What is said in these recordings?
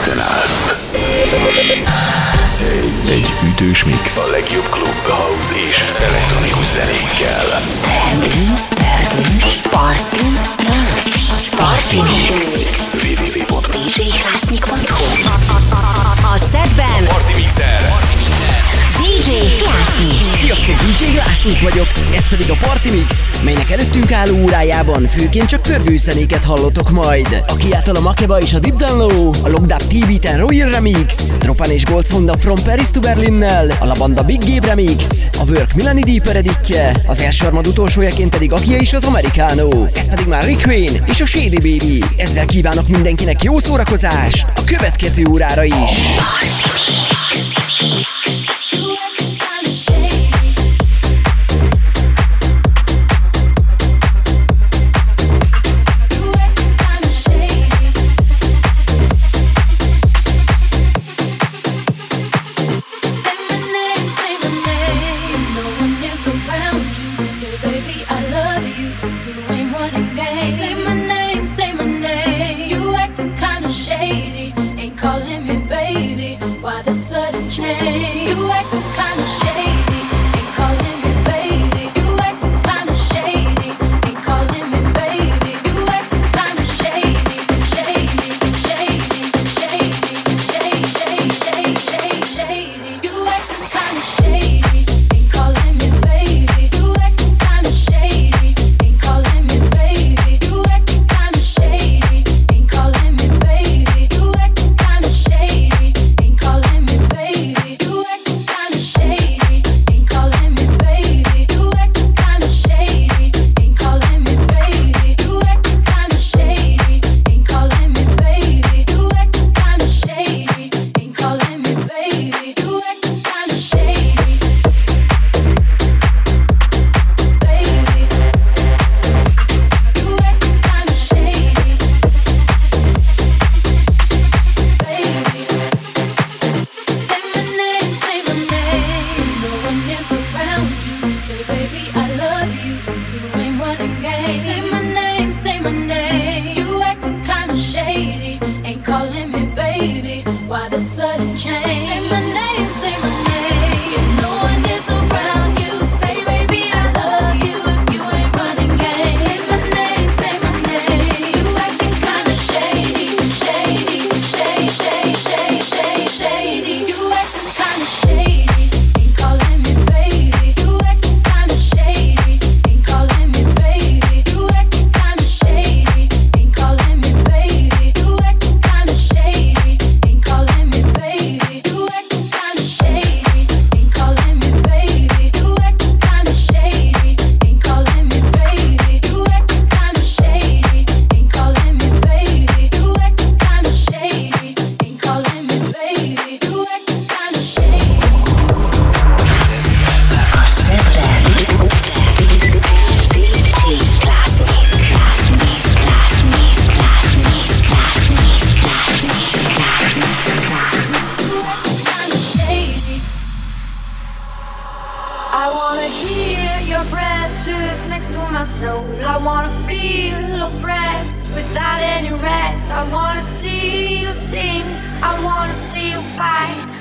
készen állsz. Egy ütős mix. A legjobb klub, house és elektronikus zenékkel. Party. Party Mix. www.djhlásnyik.hu A setben Party Mixer. DJ Klásnyik. Sziasztok, DJ Glassnik vagyok, ez pedig a Party Mix, melynek előttünk álló órájában főként csak pörgőszenéket hallotok majd. A Kiától a Makeba és a Deep Down a Lockdub TV Ten Royal Remix, Dropan és Gold Honda From Paris to Berlinnel, a La Banda Big Gabe Remix, a Work Milani Deeper editje, az első harmad utolsójaként pedig Akia és az Americano. Ez pedig már Rick Wayne és a Shady Baby. Ezzel kívánok mindenkinek jó szórakozást a következő órára is. Calling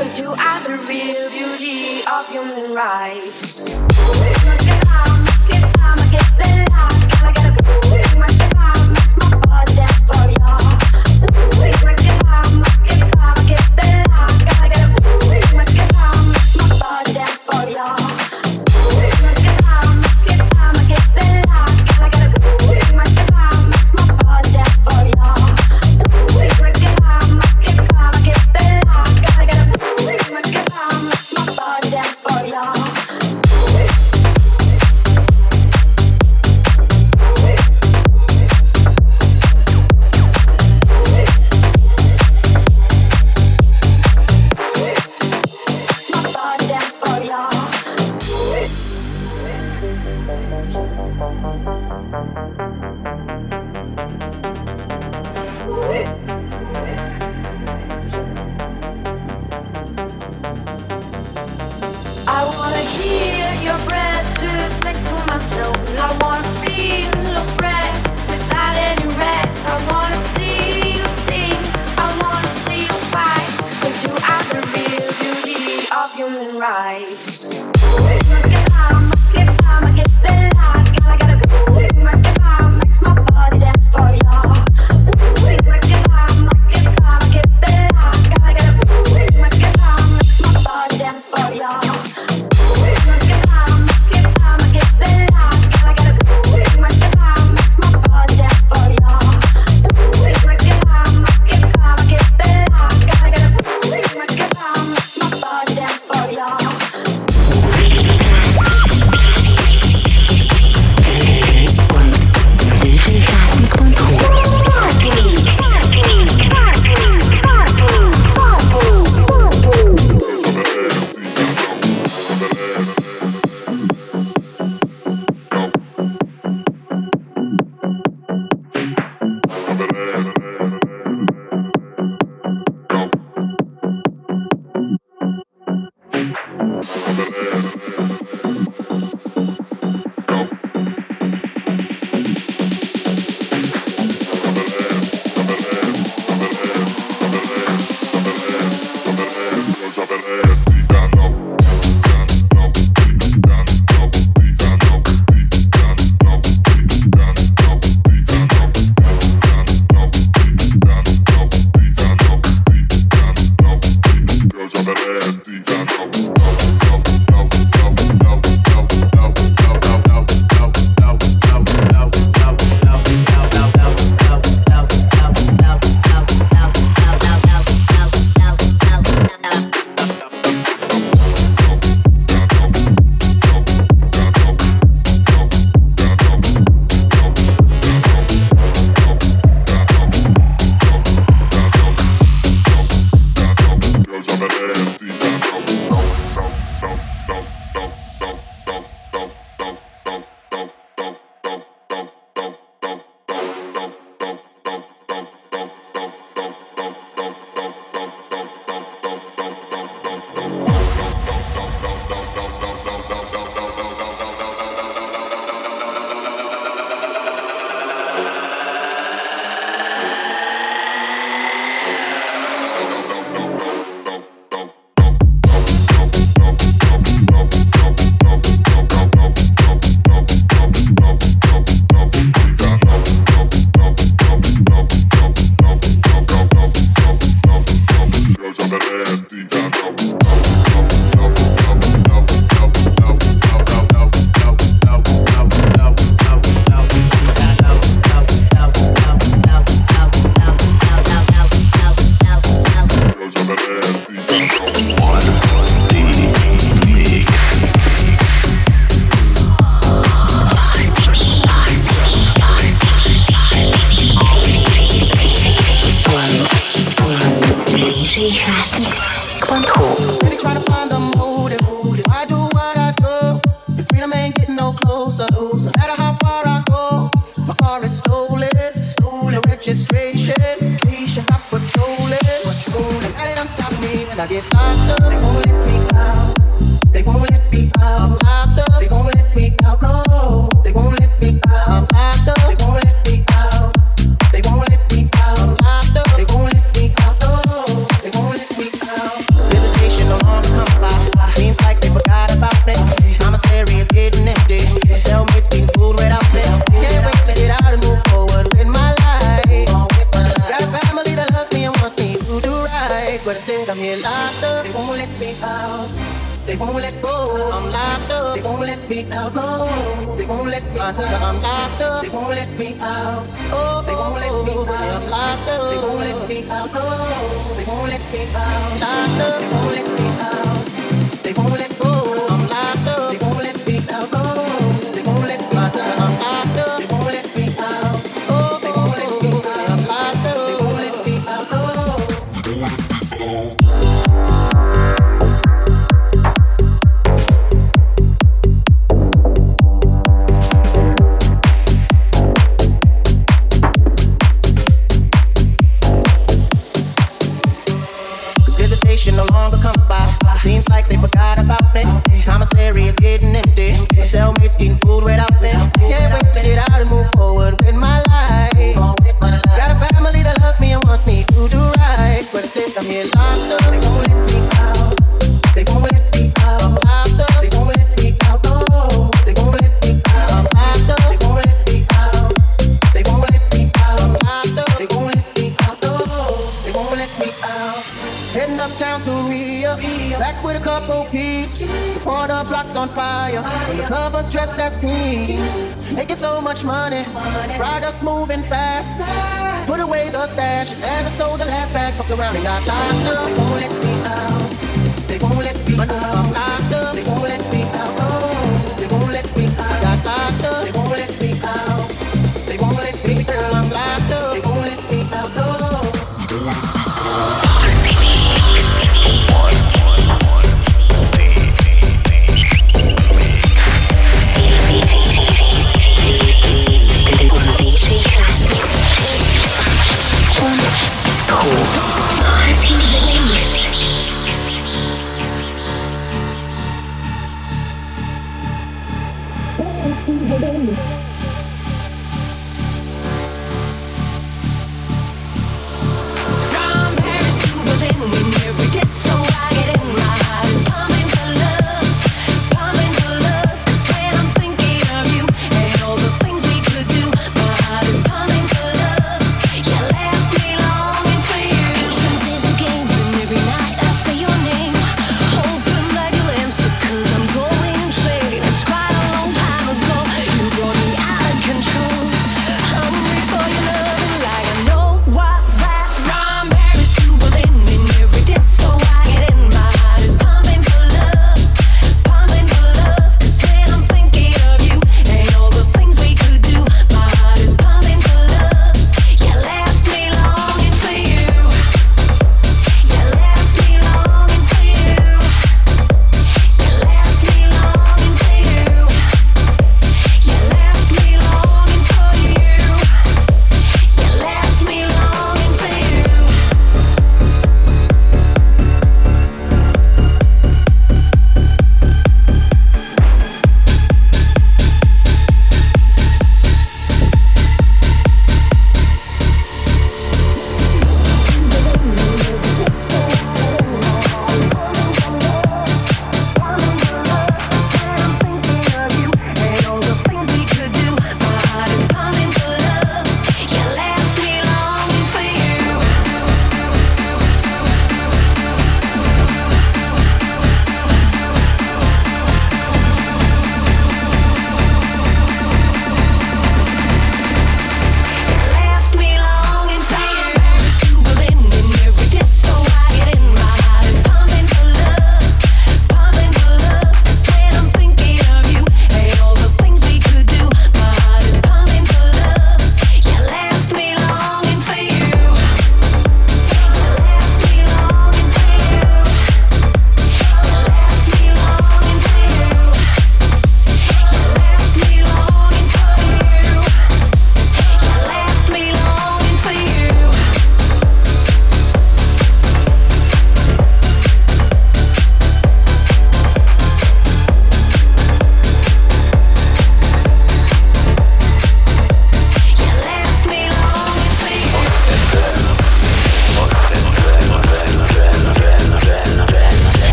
Cause you are the real beauty of human rights. Get get get get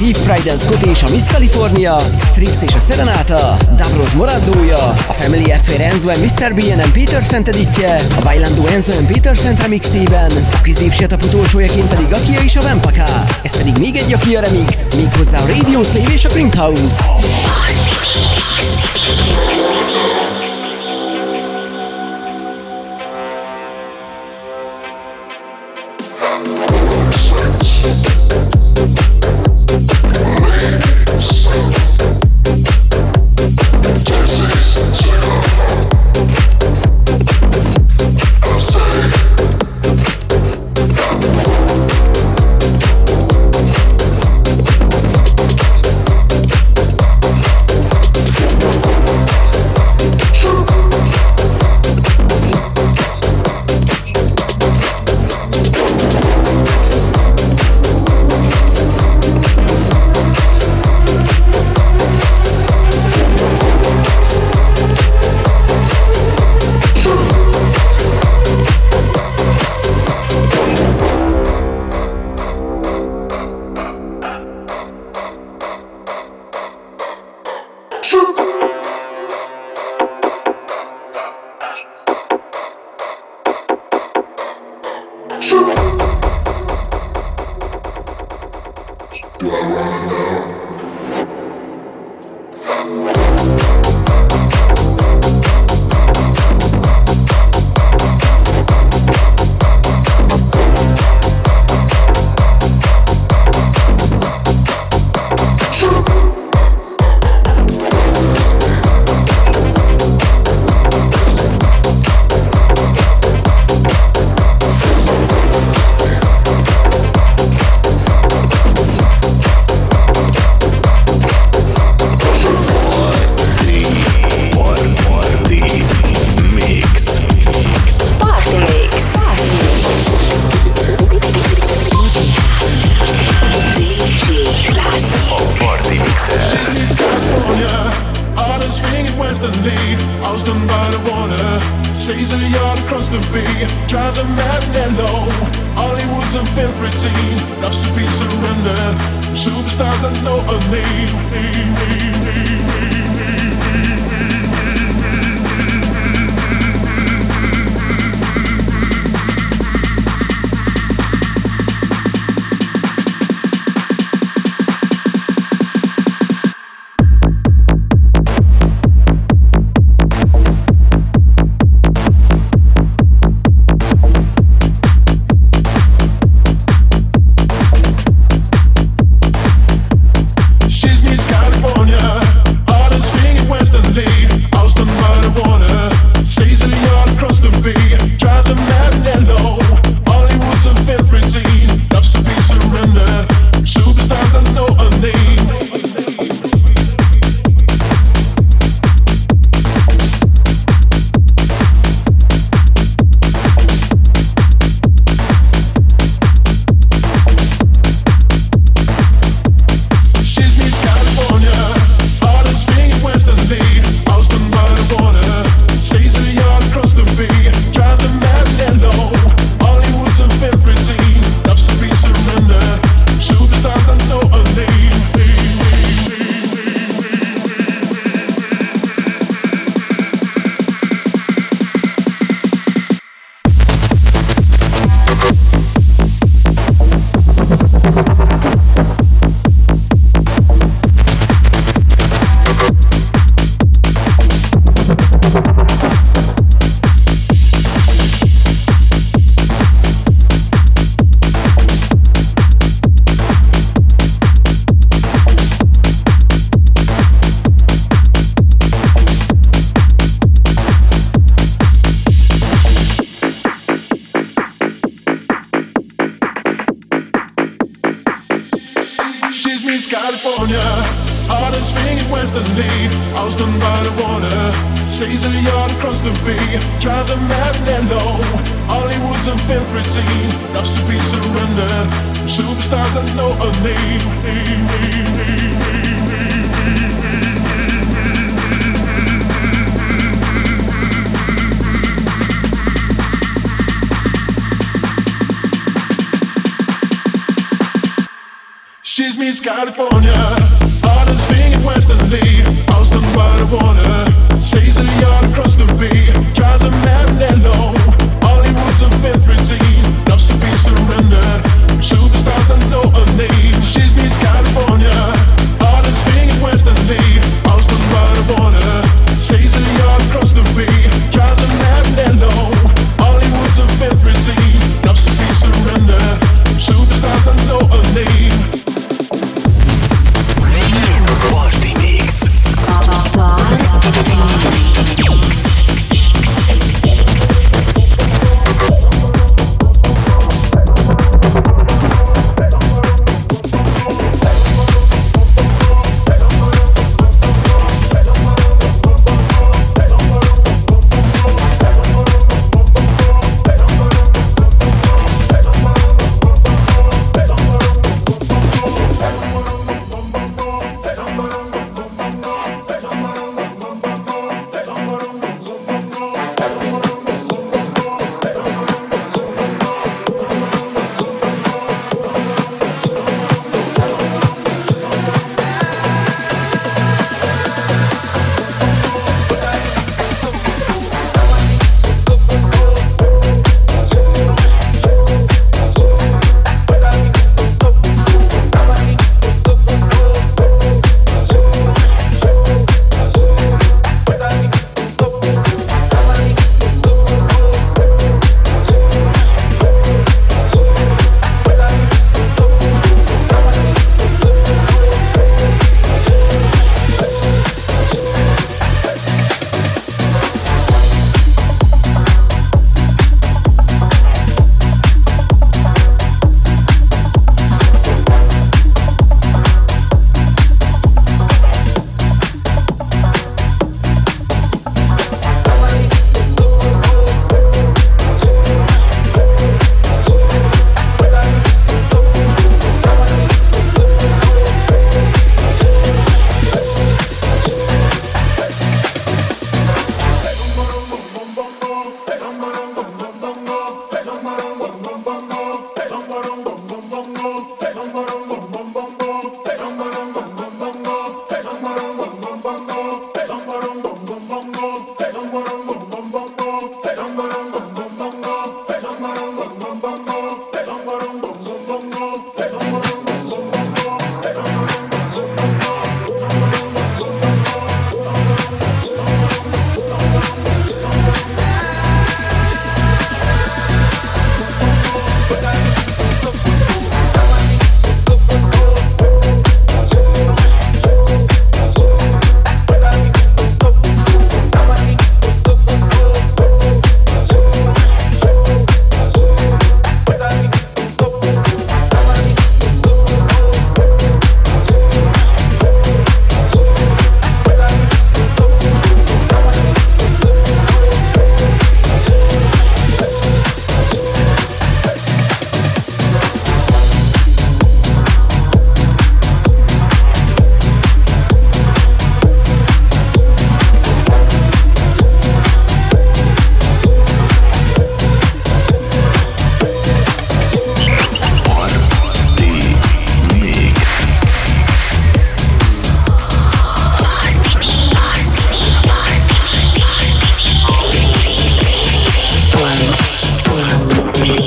Steve Pride Scott és a Miss California, Strix és a Serenata, Davros Morandója, a Family Affair Enzo and Mr. B&M Peterson editje, a Bailando Enzo and Peterson remixében, a középsetap utolsójaként pedig Akia és a Vempaka. Ez pedig még egy Akia remix, méghozzá a Radio Slave és a Printhouse. Party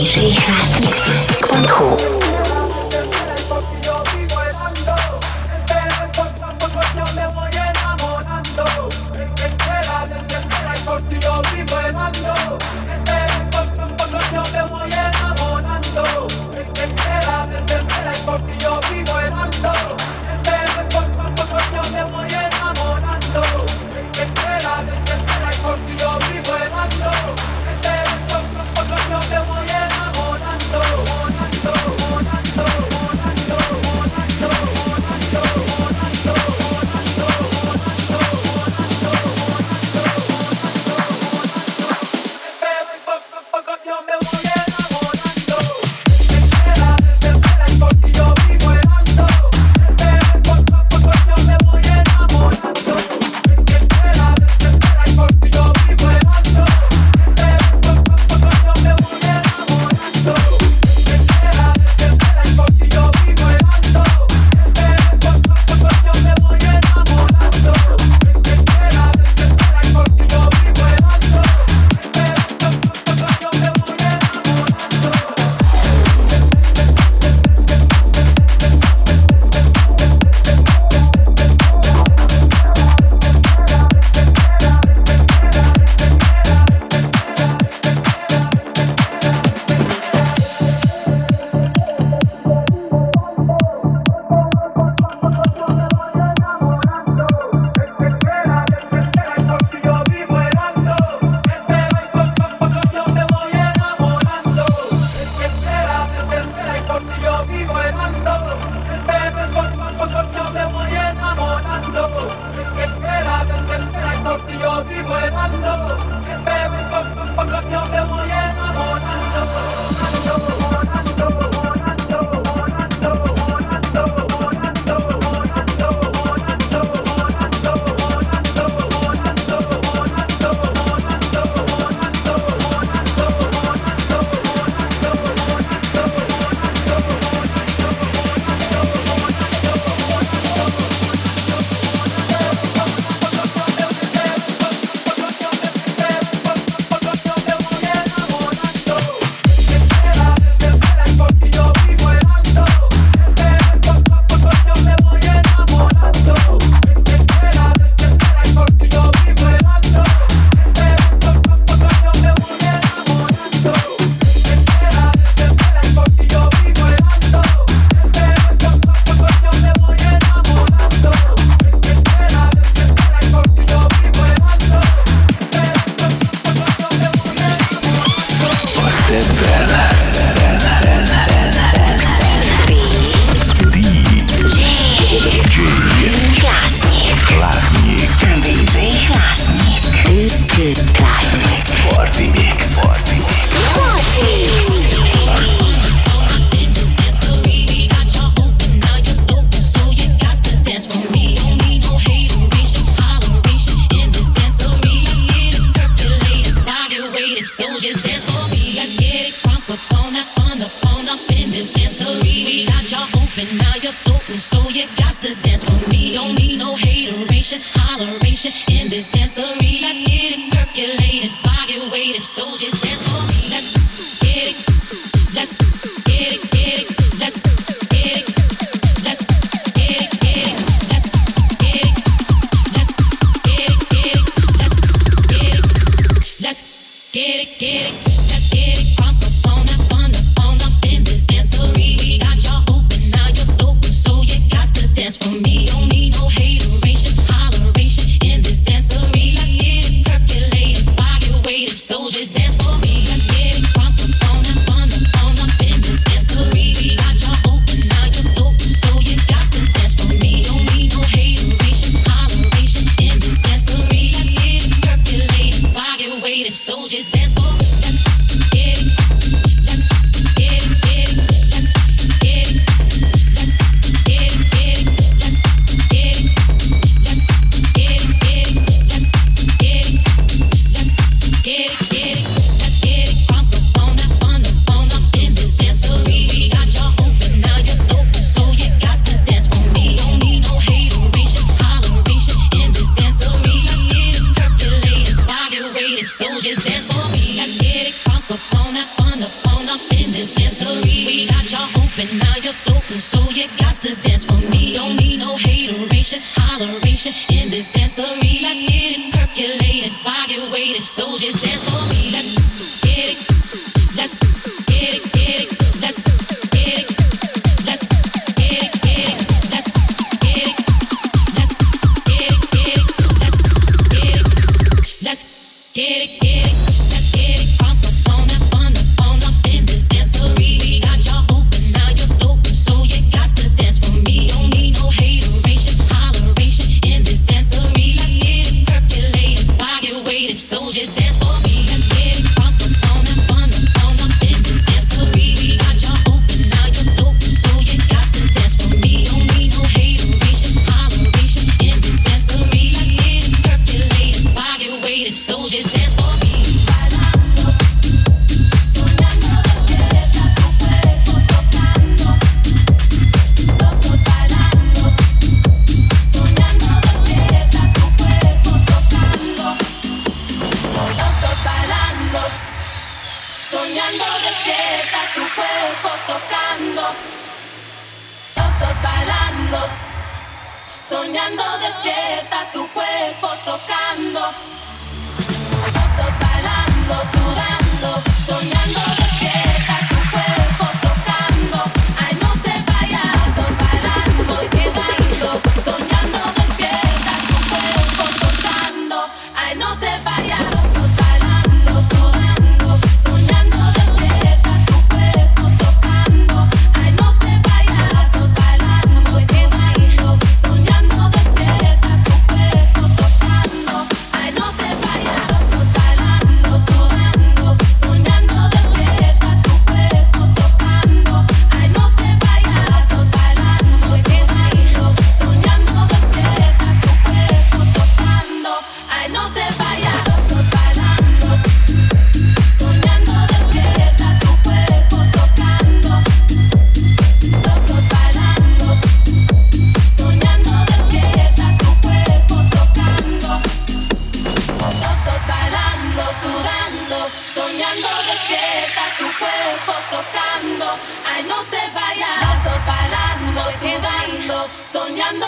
DJ Kwanku.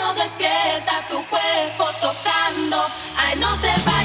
no despierta tu cuerpo tocando. Ay, no te va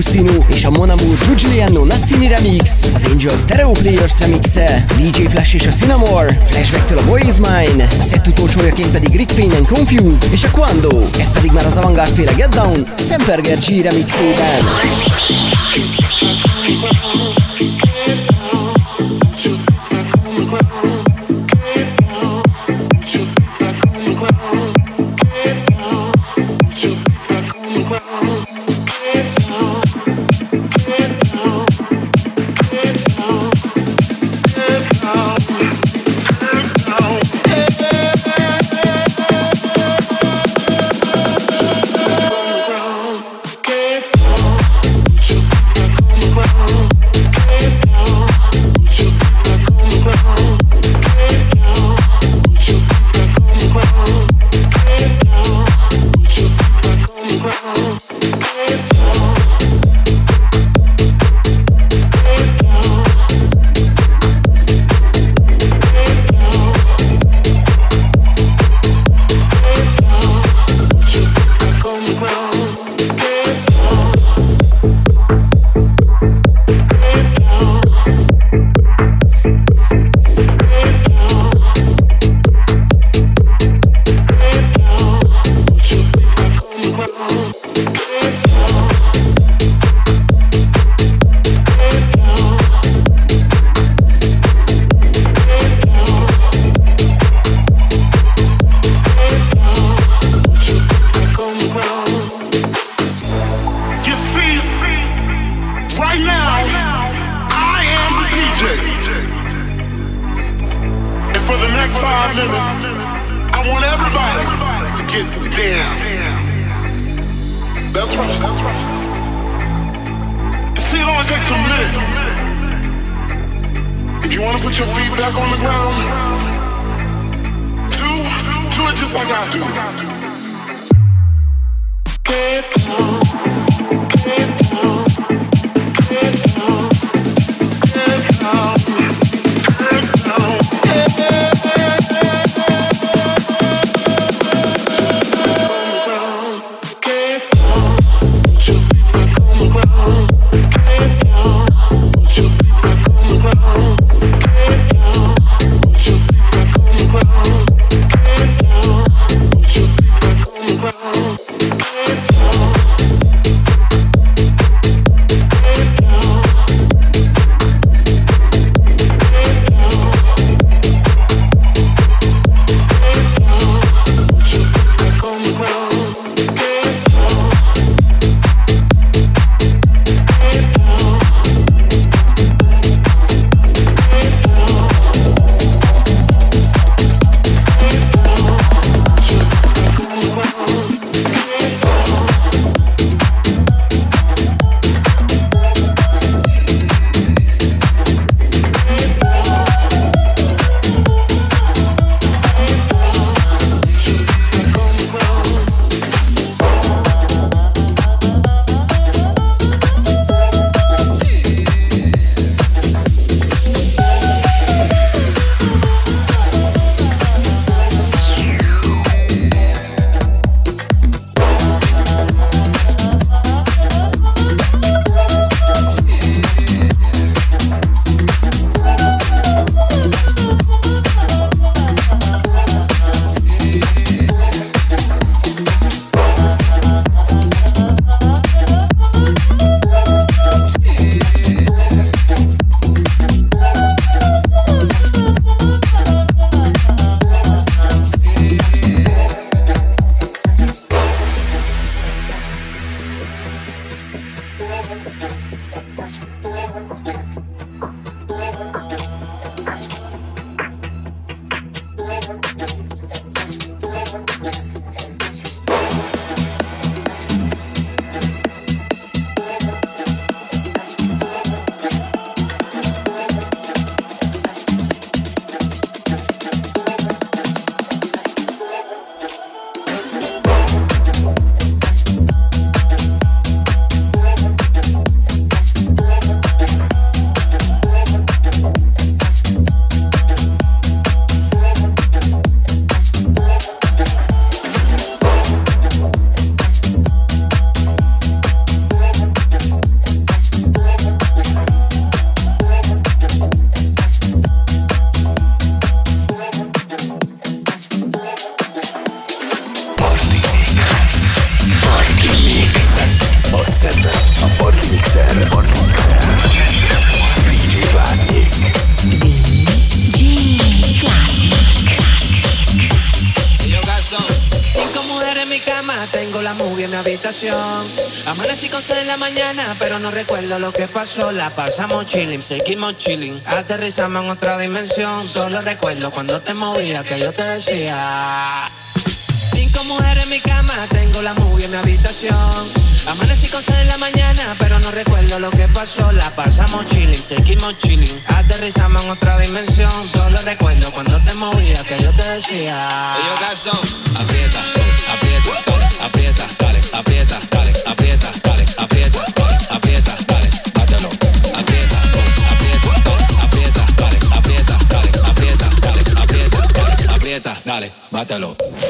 Agustino és a Monamur Giuliano Nassini remix, az Angel Stereo Players remixe, DJ Flash és a Cinnamore, Flashback-től a Boy Is Mine, a set utolsójaként pedig Rick Fane and Confused és a Quando, ez pedig már az Avantgarde féle Get Down, Semperger G remixében. La movie en mi habitación. Amanecí con sed en la mañana, pero no recuerdo lo que pasó. La pasamos chilling, seguimos chilling. Aterrizamos en otra dimensión. Solo recuerdo cuando te movías que yo te decía. Cinco mujeres en mi cama, tengo la movie en mi habitación. Amanecí con sed en la mañana, pero no recuerdo lo que pasó. La pasamos chilling, seguimos chilling. Aterrizamos en otra dimensión. Solo recuerdo cuando te movías que yo te decía. Aprieta, aprieta, aprieta, dale, aprieta, dale, aprieta, dale, aprieta, dale, aprieta, dale, bátelo. Aprieta, aprieta, aprieta, dale, aprieta, dale, aprieta, dale, aprieta, dale, aprieta, dale.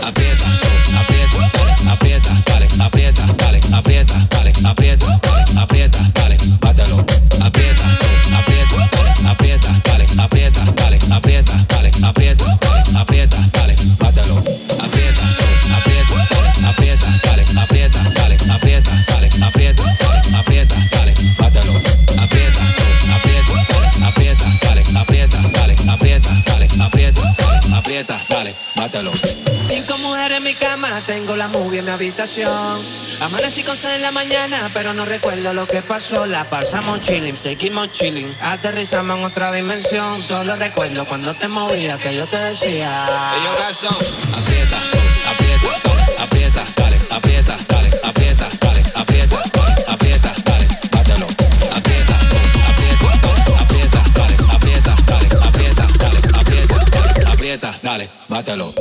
Aprieta, aprieta, dale, aprieta, dale, aprieta, dale, aprieta, dale, aprieta, dale, aprieta, dale, bátelo. Aprieta, aprieta, dale, aprieta, dale, aprieta, dale, aprieta, dale, aprieta, dale, aprieta, dale, bátelo. Cinco mujeres en mi cama, tengo la movie en mi habitación. Amanecí con sed en la mañana, pero no recuerdo lo que pasó. La pasamos chilling, seguimos chilling. Aterrizamos en otra dimensión. Solo recuerdo cuando te movías que yo te decía. Yo gasto. Aprieta, aprieta, aprieta, dale, aprieta, dale, Dale, mátalo.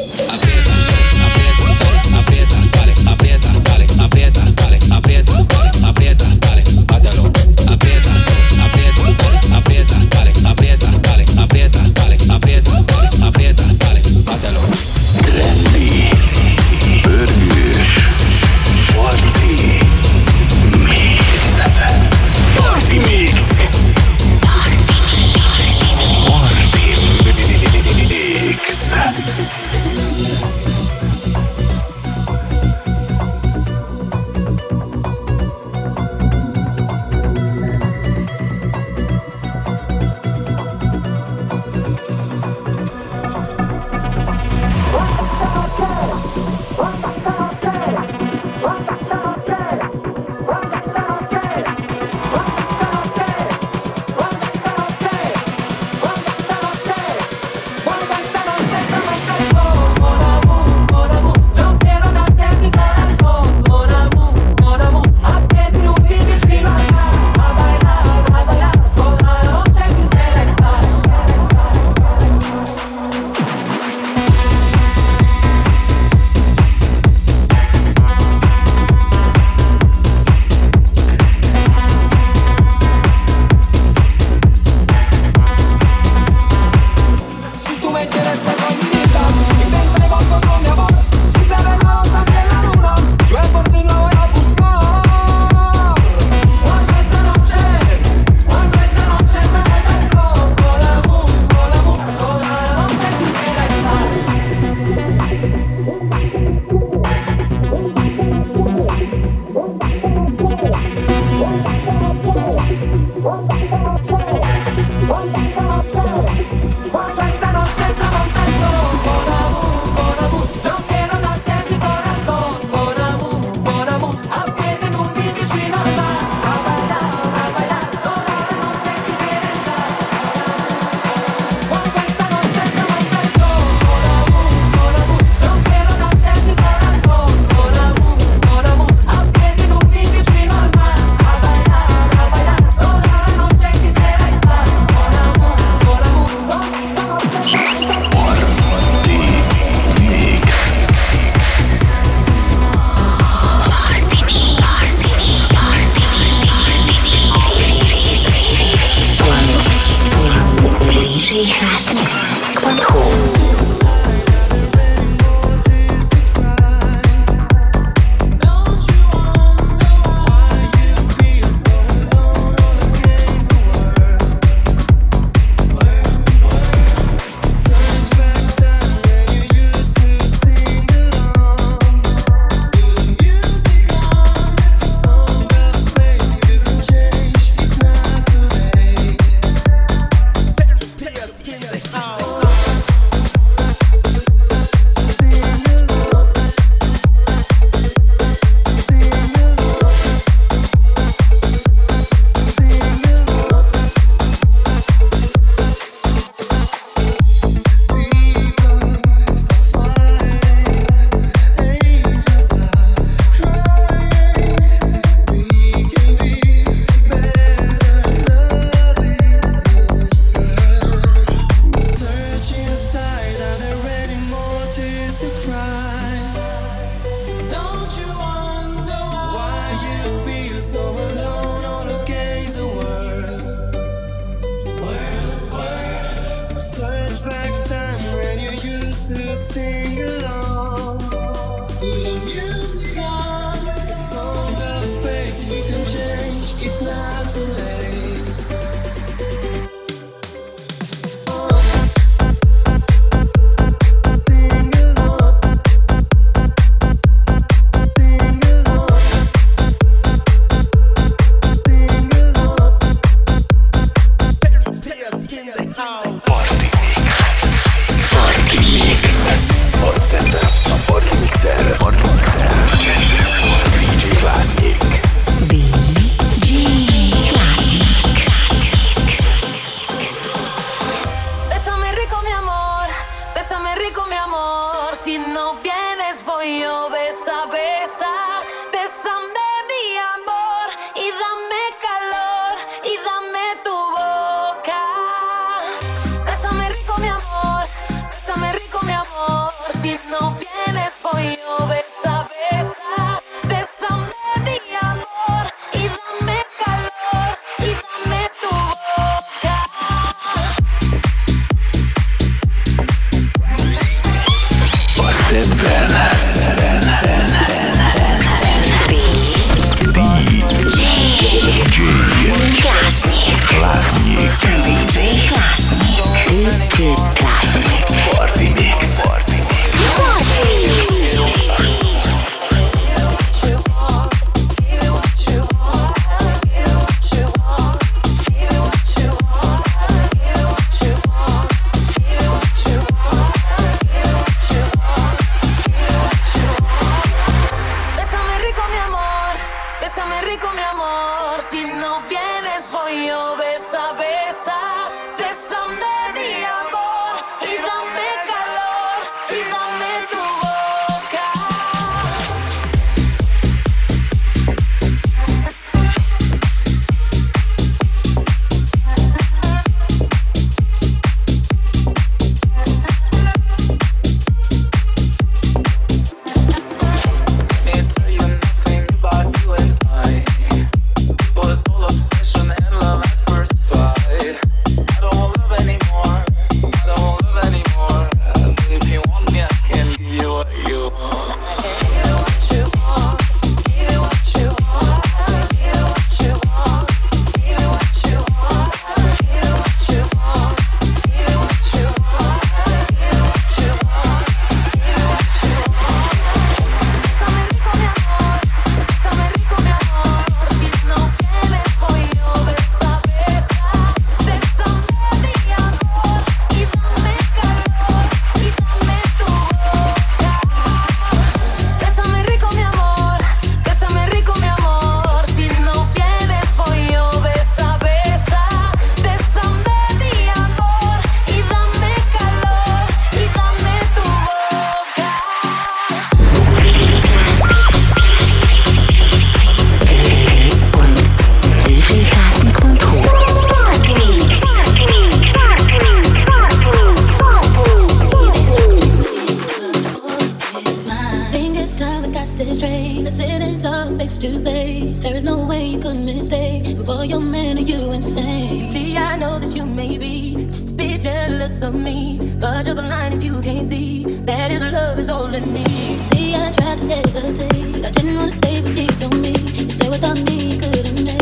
now I got this train. I sit and talk face to face. There is no way you could mistake. For your man, are you insane? See, I know that you may be just a bit jealous of me. But you're blind if you can't see. That is love is all in me. See, I tried to hesitate. I didn't want to say what you told me. You said without me, you couldn't make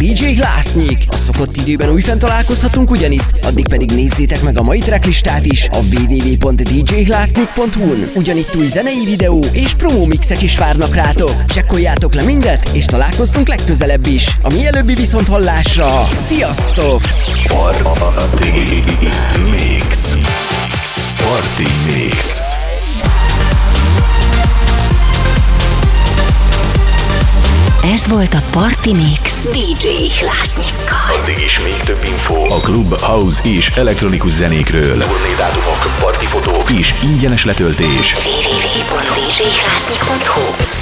DJ Glassnyik. A szokott időben újfent találkozhatunk ugyanitt, addig pedig nézzétek meg a mai tracklistát is a www.djglassnyik.hu-n. Ugyanitt új zenei videó és promo mixek is várnak rátok. Csekkoljátok le mindet, és találkoztunk legközelebb is. A mielőbbi viszont hallásra. Sziasztok! Party Mix. Party Mix. Ez volt a Party Mix DJ Hlásnyikkal. Addig is még több info a klub, house és elektronikus zenékről. Turnédátumok, partifotók és ingyenes letöltés. www.djhlásnyik.hu